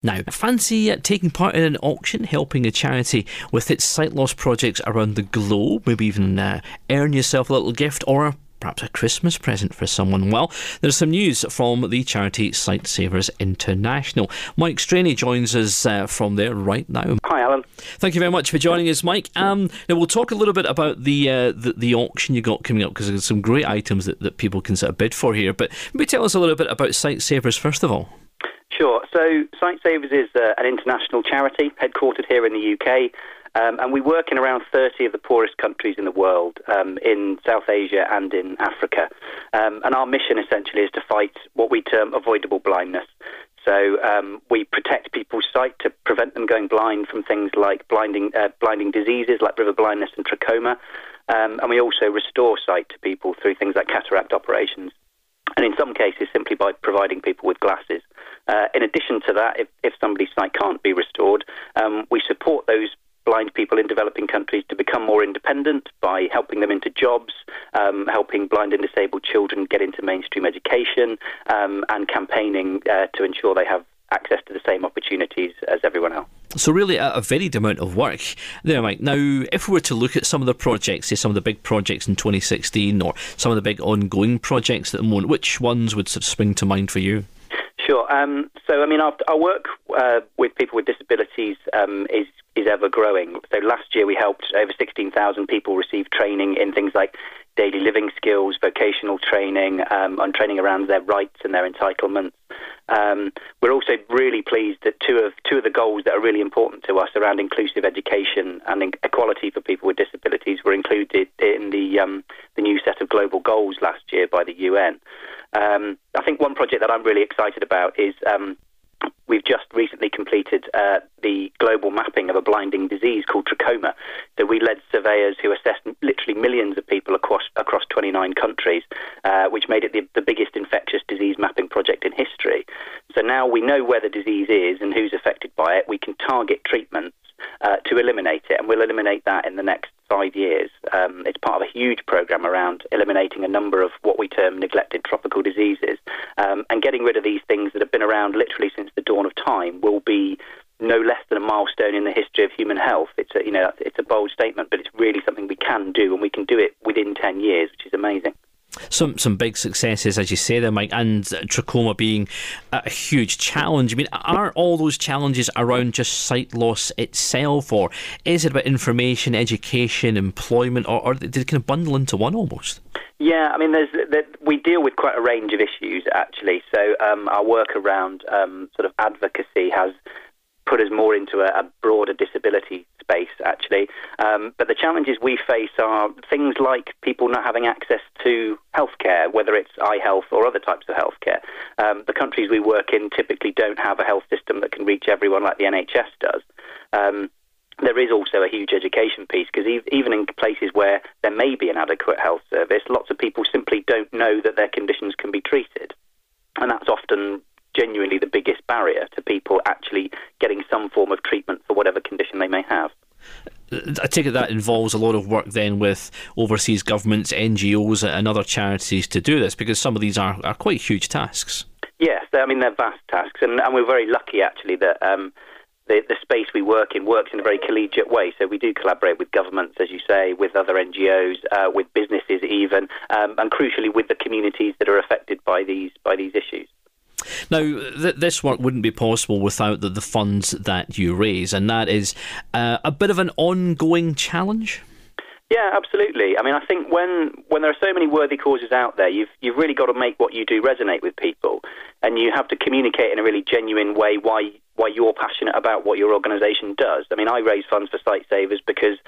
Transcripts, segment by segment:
Now, fancy taking part in an auction helping a charity with its sight loss projects around the globe? Maybe even uh, earn yourself a little gift or perhaps a Christmas present for someone. Well, there's some news from the charity Sightsavers International. Mike Straney joins us uh, from there right now. Hi, Allan. Thank you very much for joining us, Mike. Um, now we'll talk a little bit about the uh, the, the, auction you got coming up because there's some great items that, that people can sort of bid for here. But maybe tell us a little bit about Sightsavers first of all. Sure. So Sightsavers is uh, an international charity headquartered here in the UK. Um, and we work in around 30 of the poorest countries in the world, um, in South Asia and in Africa. Um, and our mission essentially is to fight what we term avoidable blindness. So um, we protect people's sight to prevent them going blind from things like blinding, uh, blinding diseases like river blindness and trachoma. Um, and we also restore sight to people through things like cataract operations and in some cases simply by providing people with glasses. Uh, in addition to that, if, if somebody's sight can't be restored, um, we support those blind people in developing countries to become more independent by helping them into jobs, um, helping blind and disabled children get into mainstream education, um, and campaigning uh, to ensure they have access to the same opportunities as everyone else. So really a, a varied amount of work there, Mike. Now, if we were to look at some of the projects, say some of the big projects in 2016 or some of the big ongoing projects at the moment, which ones would sort of spring to mind for you? Sure. Um, so, I mean, our, our work uh, with people with disabilities um, is is ever growing. So, last year we helped over 16,000 people receive training in things like daily living skills, vocational training, um, and training around their rights and their entitlements. Um, we're also really pleased that two of two of the goals that are really important to us around inclusive education and equality for people with disabilities were included in the um, the new set of global goals last year by the UN. Um, I think one project that I'm really excited about is um, we've just recently completed uh, the global mapping of a blinding disease called trachoma. So we led surveyors who assessed literally millions of people across across 29 countries, uh, which made it the, the biggest infectious disease mapping project in history. So now we know where the disease is and who's affected by it. We can target treatments uh, to eliminate it, and we'll eliminate that in the next five years. Um, it's part of a huge program around eliminating a number of what we term neglected tropical diseases, um, and getting rid of these things that have been around literally since the dawn of time will be no less than a milestone in the history of human health. It's a, you know, it's a bold statement, but it's really something we can do, and we can do it within 10 years, which is amazing some some big successes, as you say there, Mike, and trachoma being a huge challenge. I mean, are all those challenges around just sight loss itself, or is it about information, education, employment, or, or did it kind of bundle into one almost? Yeah, I mean, there's we deal with quite a range of issues actually. So um, our work around um, sort of advocacy has put us more into a, a broader disability space, actually. Um, but the challenges we face are things like people not having access to healthcare, whether it's eye health or other types of healthcare. Um, the countries we work in typically don't have a health system that can reach everyone like the NHS does. Um, there is also a huge education piece because even in places where there may be an adequate health service, lots of people simply don't know that their conditions can be treated. And that's often genuinely the biggest barrier to people actually getting some form of treatment for whatever condition they may have. I take it that involves a lot of work then with overseas governments, NGOs, and other charities to do this because some of these are, are quite huge tasks. Yes, I mean they're vast tasks, and, and we're very lucky actually that um, the, the space we work in works in a very collegiate way. So we do collaborate with governments, as you say, with other NGOs, uh, with businesses even, um, and crucially with the communities that are affected by these by these issues. Now, th- this work wouldn't be possible without the, the funds that you raise, and that is uh, a bit of an ongoing challenge. Yeah, absolutely. I mean, I think when when there are so many worthy causes out there, you've you've really got to make what you do resonate with people, and you have to communicate in a really genuine way why why you're passionate about what your organisation does. I mean, I raise funds for Sight Savers because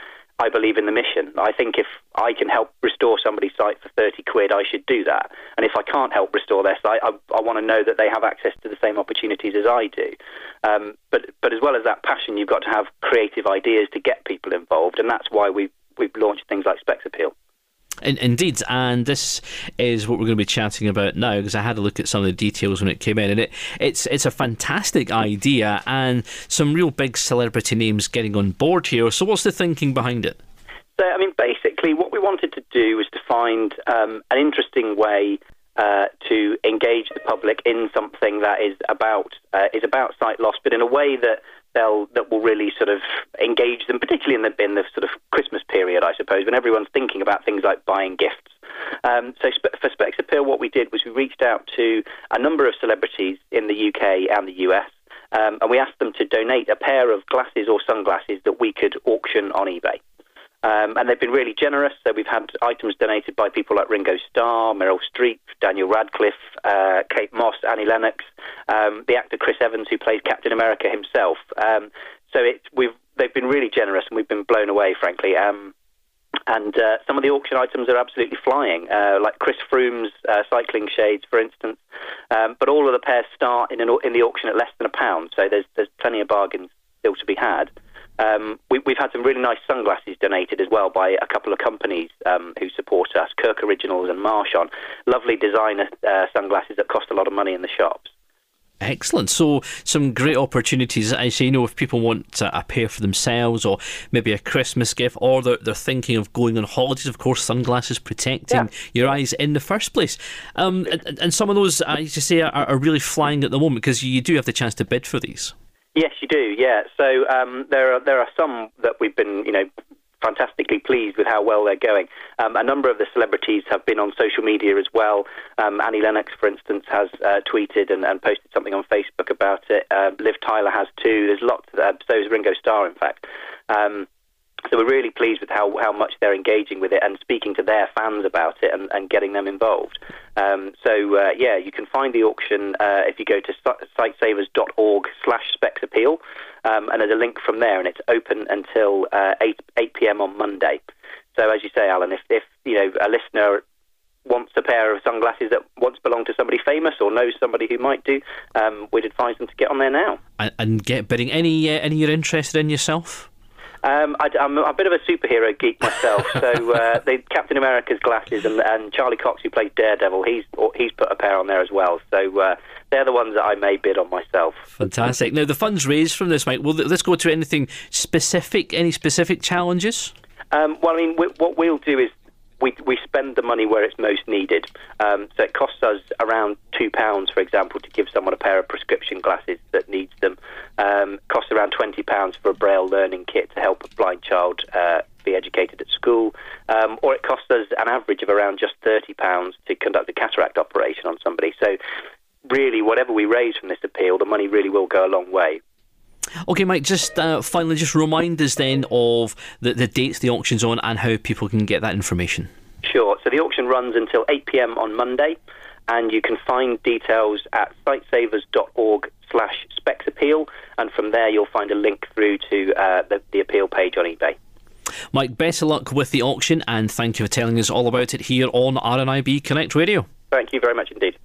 I believe in the mission. I think if I can help restore somebody's sight for 30 quid, I should do that. And if I can't help restore their sight, I, I want to know that they have access to the same opportunities as I do. Um, but, but as well as that passion, you've got to have creative ideas to get people involved. And that's why we've, we've launched things like Specs Appeal. In, indeed, and this is what we're going to be chatting about now because I had a look at some of the details when it came in, and it it's it's a fantastic idea and some real big celebrity names getting on board here. So, what's the thinking behind it? So, I mean, basically, what we wanted to do was to find um, an interesting way uh, to engage the public in something that is about uh, is about sight loss, but in a way that they'll that will really sort of engage them, particularly in the in the sort of Christmas period, I suppose, when everyone's thinking about things like buying gifts. Um, so for Specs Appeal, what we did was we reached out to a number of celebrities in the UK and the US. Um, and we asked them to donate a pair of glasses or sunglasses that we could auction on eBay. Um, and they've been really generous. So we've had items donated by people like Ringo Starr, Meryl Streep, Daniel Radcliffe, uh, Kate Moss, Annie Lennox, um, the actor Chris Evans, who plays Captain America himself. Um, so it's, we've, they've been really generous, and we've been blown away, frankly. Um, and uh, some of the auction items are absolutely flying, uh, like Chris Froome's uh, cycling shades, for instance. Um, but all of the pairs start in, an, in the auction at less than a pound, so there's, there's plenty of bargains still to be had. Um, we, have had some really nice sunglasses donated as well by a couple of companies um, who support us, Kirk Originals and Marchon. Lovely designer uh, sunglasses that cost a lot of money in the shops. Excellent. So, some great opportunities. I say, you know, if people want a pair for themselves or maybe a Christmas gift or they're, they're thinking of going on holidays, of course, sunglasses protecting yeah. your eyes in the first place. Um, and, and, some of those, I used to say, are, are really flying at the moment because you do have the chance to bid for these. Yes, you do. Yeah. So um, there are there are some that we've been you know fantastically pleased with how well they're going. Um, a number of the celebrities have been on social media as well. Um, Annie Lennox, for instance, has uh, tweeted and, and, posted something on Facebook about it. Uh, Liv Tyler has too. There's lots. Of, uh, so is Ringo Starr, in fact. Um, so we're really pleased with how, how much they're engaging with it and speaking to their fans about it and, and getting them involved. Um, so uh, yeah, you can find the auction uh, if you go to sightsavers.org slash specs appeal, um, and there's a link from there, and it's open until uh, 8 8 p.m. on Monday. So as you say, Allan, if, if you know a listener wants a pair of sunglasses that once belonged to somebody famous or knows somebody who might do, um, we'd advise them to get on there now and, and get bidding. Any uh, any you're interested in yourself? Um, I, am a bit of a superhero geek myself, so uh, the Captain America's glasses and, and, Charlie Cox, who plays Daredevil, he's he's put a pair on there as well. So uh, they're the ones that I may bid on myself. Fantastic. Now the funds raised from this, Mike. Will let's go to anything specific? Any specific challenges? Um, well, I mean, we, what we'll do is we, we spend the money where it's most needed. Um, so it costs us around two pounds, for example, to give someone a pair of prescription glasses that needs them. Um, costs around twenty pounds for a braille learning kit to help a blind child uh, be educated at school, um, or it costs us an average of around just thirty pounds to conduct a cataract operation on somebody. So really, whatever we raise from this appeal, the money really will go a long way. Okay, Mike, just uh, finally, just remind us then of the, the dates the auction's on and how people can get that information. Sure. So the auction runs until 8 pm on Monday, and you can find details at sightsavers.org slash specsappeal, and from there you'll find a link through to uh, the, the appeal page on eBay. Mike, best of luck with the auction, and thank you for telling us all about it here on RNIB Connect Radio. Thank you very much indeed.